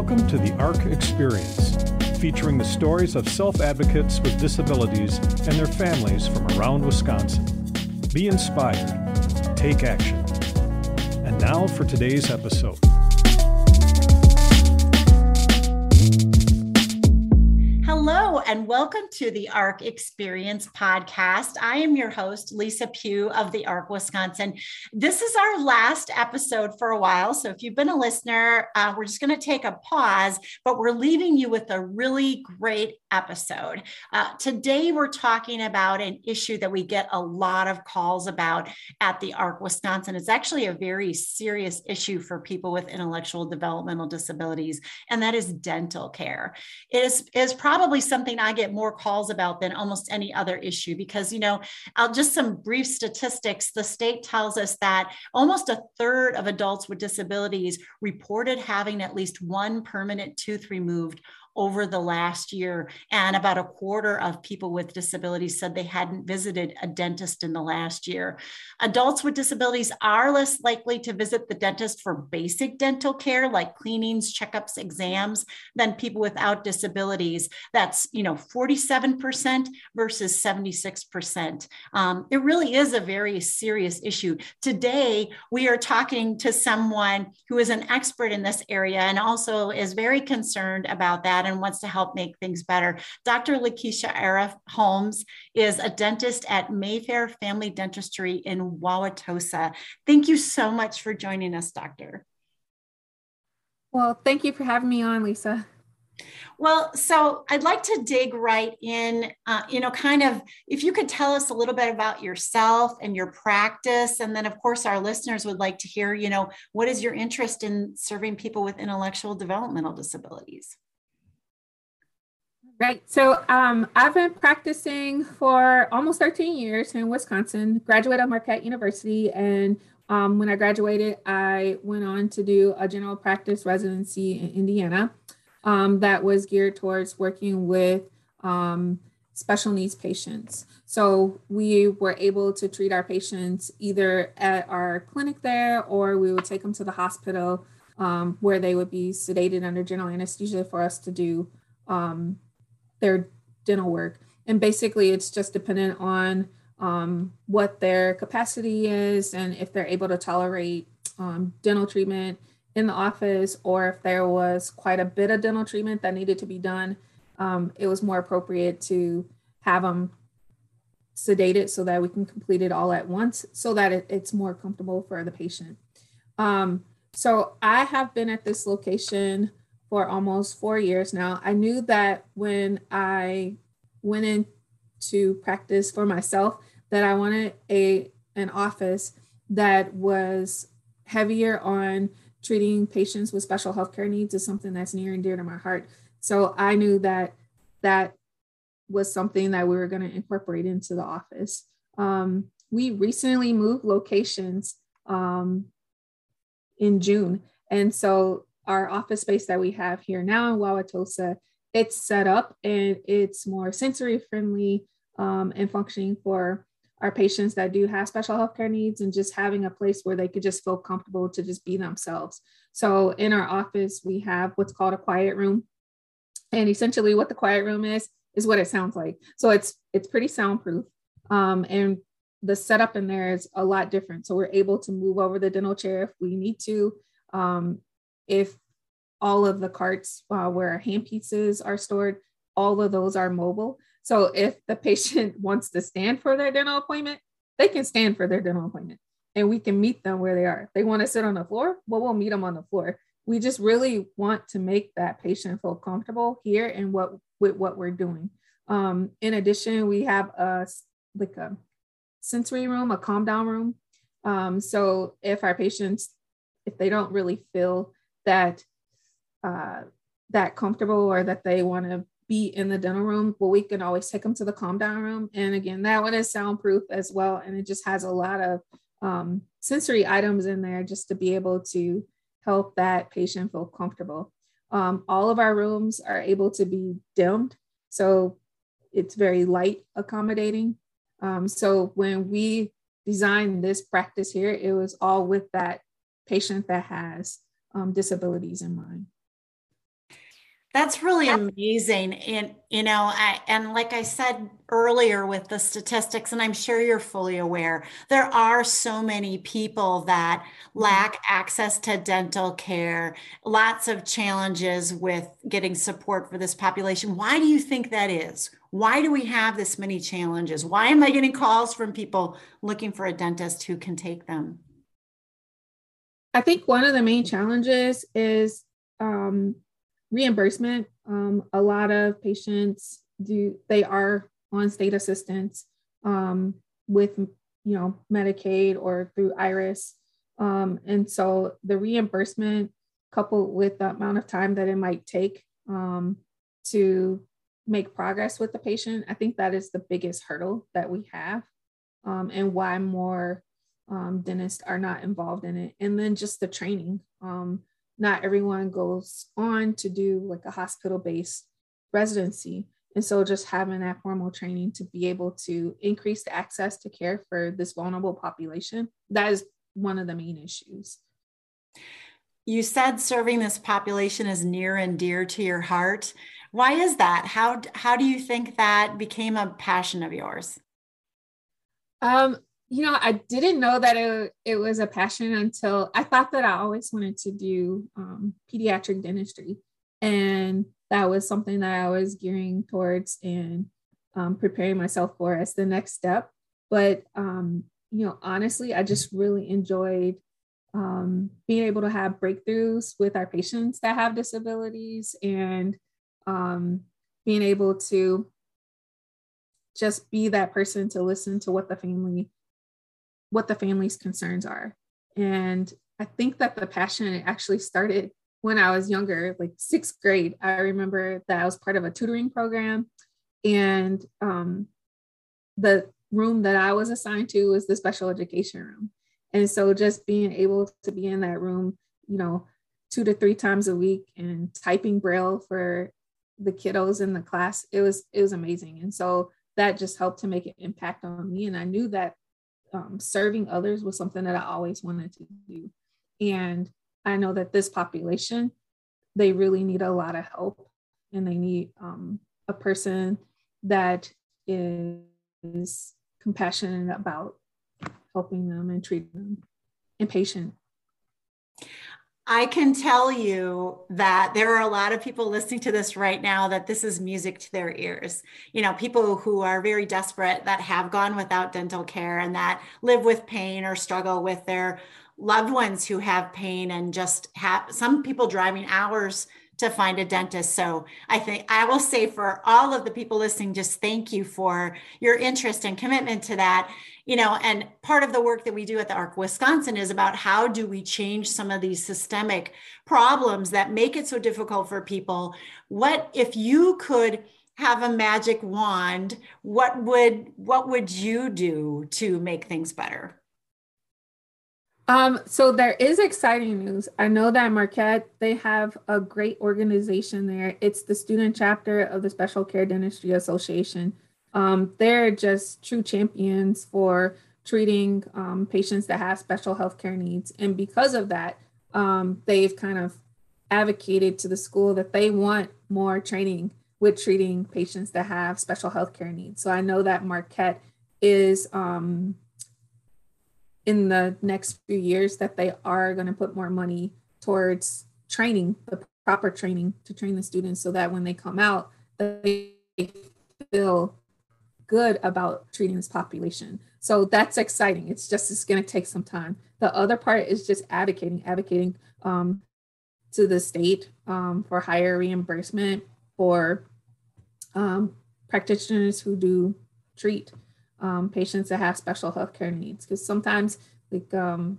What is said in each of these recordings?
Welcome to the ARC Experience, featuring the stories of self advocates with disabilities and their families from around Wisconsin. Be inspired, take action. And now for today's episode. And welcome to the ARC Experience podcast. I am your host, Lisa Pugh of the ARC Wisconsin. This is our last episode for a while. So if you've been a listener, uh, we're just going to take a pause, but we're leaving you with a really great episode. Uh, today, we're talking about an issue that we get a lot of calls about at the ARC Wisconsin. It's actually a very serious issue for people with intellectual developmental disabilities, and that is dental care. It is, is probably something I get more calls about than almost any other issue because, you know, I'll just some brief statistics. The state tells us that almost a third of adults with disabilities reported having at least one permanent tooth removed over the last year. And about a quarter of people with disabilities said they hadn't visited a dentist in the last year. Adults with disabilities are less likely to visit the dentist for basic dental care like cleanings, checkups, exams than people without disabilities. That's, you know, 47% versus 76%. Um, it really is a very serious issue. Today, we are talking to someone who is an expert in this area and also is very concerned about that and wants to help make things better. Dr. Lakisha Ara Holmes is a dentist at Mayfair Family Dentistry in Wauwatosa. Thank you so much for joining us, Doctor. Well, thank you for having me on, Lisa. Well, so I'd like to dig right in, uh, you know, kind of if you could tell us a little bit about yourself and your practice. And then, of course, our listeners would like to hear, you know, what is your interest in serving people with intellectual developmental disabilities? Right. So um, I've been practicing for almost 13 years in Wisconsin, graduated Marquette University. And um, when I graduated, I went on to do a general practice residency in Indiana um, that was geared towards working with um, special needs patients. So we were able to treat our patients either at our clinic there or we would take them to the hospital um, where they would be sedated under general anesthesia for us to do um, their dental work. And basically, it's just dependent on um, what their capacity is and if they're able to tolerate um, dental treatment in the office or if there was quite a bit of dental treatment that needed to be done. Um, it was more appropriate to have them sedated so that we can complete it all at once so that it, it's more comfortable for the patient. Um, so I have been at this location for almost four years now. I knew that when I went into practice for myself, that I wanted a an office that was heavier on treating patients with special healthcare needs is something that's near and dear to my heart. So I knew that that was something that we were going to incorporate into the office. Um, we recently moved locations um, in June. And so our office space that we have here now in Wauwatosa, it's set up and it's more sensory friendly um, and functioning for our patients that do have special healthcare needs and just having a place where they could just feel comfortable to just be themselves. So in our office, we have what's called a quiet room. And essentially what the quiet room is, is what it sounds like. So it's it's pretty soundproof. Um, and the setup in there is a lot different. So we're able to move over the dental chair if we need to. Um, if all of the carts uh, where hand pieces are stored, all of those are mobile. So if the patient wants to stand for their dental appointment, they can stand for their dental appointment and we can meet them where they are. They want to sit on the floor, well, we'll meet them on the floor. We just really want to make that patient feel comfortable here and what with what we're doing. Um, in addition, we have a like a sensory room, a calm down room. Um, so if our patients, if they don't really feel that uh, that comfortable or that they want to be in the dental room, well, we can always take them to the calm down room. And again, that one is soundproof as well. And it just has a lot of um, sensory items in there just to be able to help that patient feel comfortable. Um, all of our rooms are able to be dimmed. So it's very light accommodating. Um, so when we designed this practice here, it was all with that patient that has um, disabilities in mind. That's really amazing. And, you know, I, and like I said earlier with the statistics, and I'm sure you're fully aware, there are so many people that lack access to dental care, lots of challenges with getting support for this population. Why do you think that is? Why do we have this many challenges? Why am I getting calls from people looking for a dentist who can take them? I think one of the main challenges is um, reimbursement. Um, a lot of patients do they are on state assistance um, with you know Medicaid or through IRIS, um, and so the reimbursement coupled with the amount of time that it might take um, to make progress with the patient, I think that is the biggest hurdle that we have, um, and why more um, dentists are not involved in it. And then just the training. Um, not everyone goes on to do like a hospital based residency. And so just having that formal training to be able to increase the access to care for this vulnerable population, that is one of the main issues. You said serving this population is near and dear to your heart. Why is that? How, how do you think that became a passion of yours? Um, you know, I didn't know that it, it was a passion until I thought that I always wanted to do um, pediatric dentistry. And that was something that I was gearing towards and um, preparing myself for as the next step. But, um, you know, honestly, I just really enjoyed um, being able to have breakthroughs with our patients that have disabilities and um, being able to just be that person to listen to what the family what the family's concerns are. And I think that the passion actually started when I was younger, like sixth grade. I remember that I was part of a tutoring program, and um, the room that I was assigned to was the special education room. And so just being able to be in that room, you know, two to three times a week and typing braille for the kiddos in the class, it was it was amazing. And so that just helped to make an impact on me. And I knew that um, serving others was something that I always wanted to do. And I know that this population, they really need a lot of help and they need um, a person that is compassionate about helping them and treating them and patient I can tell you that there are a lot of people listening to this right now that this is music to their ears. You know, people who are very desperate that have gone without dental care and that live with pain or struggle with their loved ones who have pain and just have some people driving hours to find a dentist. So I think I will say for all of the people listening, just thank you for your interest and commitment to that. You know, and part of the work that we do at the ARC Wisconsin is about how do we change some of these systemic problems that make it so difficult for people. What if you could have a magic wand, what would what would you do to make things better? Um, so there is exciting news. I know that Marquette, they have a great organization there. It's the student chapter of the Special Care Dentistry Association. Um, they're just true champions for treating um, patients that have special health care needs. And because of that, um, they've kind of advocated to the school that they want more training with treating patients that have special health care needs. So I know that Marquette is um, in the next few years that they are going to put more money towards training, the proper training to train the students so that when they come out, they feel good about treating this population. So that's exciting. It's just it's going to take some time. The other part is just advocating, advocating um, to the state um, for higher reimbursement for um, practitioners who do treat um, patients that have special healthcare needs. Because sometimes like um,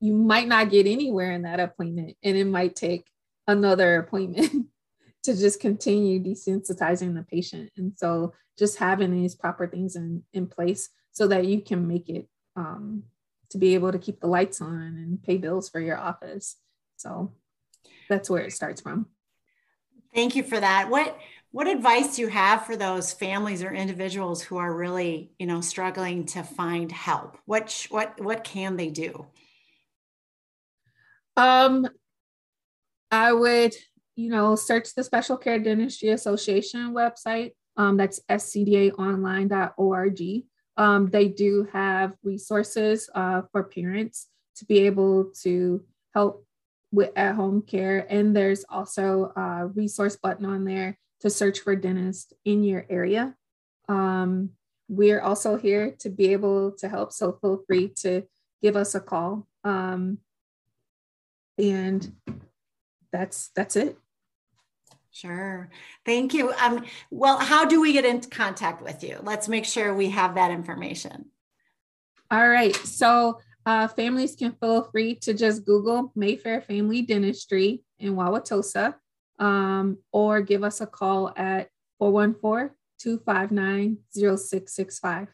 you might not get anywhere in that appointment and it might take another appointment to just continue desensitizing the patient. And so just having these proper things in, in place so that you can make it um, to be able to keep the lights on and pay bills for your office. So that's where it starts from. Thank you for that. What what advice do you have for those families or individuals who are really you know struggling to find help what what what can they do um i would you know, search the Special Care Dentistry Association website. Um, that's scdaonline.org. Um, they do have resources uh, for parents to be able to help with at home care. And there's also a resource button on there to search for dentists in your area. Um, we're also here to be able to help, so feel free to give us a call. Um, and that's that's it. Sure. Thank you. Um, well, how do we get into contact with you? Let's make sure we have that information. All right. So uh, families can feel free to just Google Mayfair Family Dentistry in Wauwatosa um, or give us a call at 414 259 0665.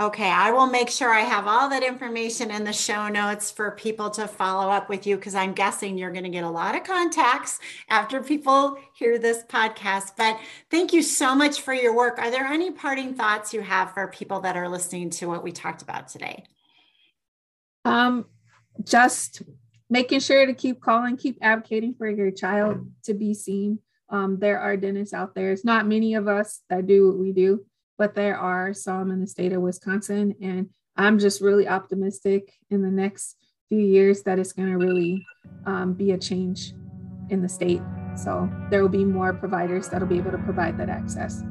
Okay, I will make sure I have all that information in the show notes for people to follow up with you because I'm guessing you're going to get a lot of contacts after people hear this podcast. But thank you so much for your work. Are there any parting thoughts you have for people that are listening to what we talked about today? Um, just making sure to keep calling, keep advocating for your child to be seen. Um, there are dentists out there. It's not many of us that do what we do but there are some in the state of Wisconsin. And I'm just really optimistic in the next few years that it's going to really um, be a change in the state. So there will be more providers that'll be able to provide that access.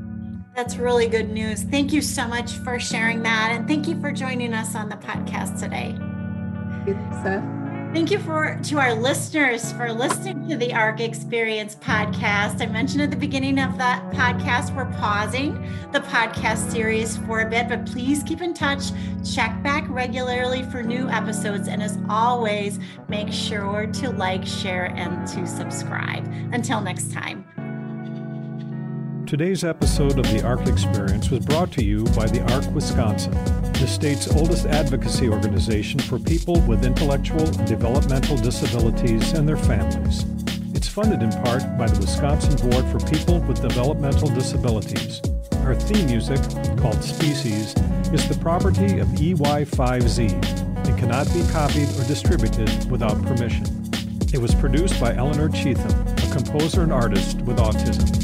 That's really good news. Thank you so much for sharing that. And thank you for joining us on the podcast today. Thank you, Lisa. Thank you for to our listeners for listening to the ARC Experience podcast. I mentioned at the beginning of that podcast, we're pausing the podcast series for a bit, but please keep in touch. Check back regularly for new episodes. And as always, make sure to like, share, and to subscribe. Until next time. Today's episode of the ARC Experience was brought to you by the ARC Wisconsin, the state's oldest advocacy organization for people with intellectual and developmental disabilities and their families. It's funded in part by the Wisconsin Board for People with Developmental Disabilities. Our theme music, called Species, is the property of EY5Z and cannot be copied or distributed without permission. It was produced by Eleanor Cheatham, a composer and artist with autism.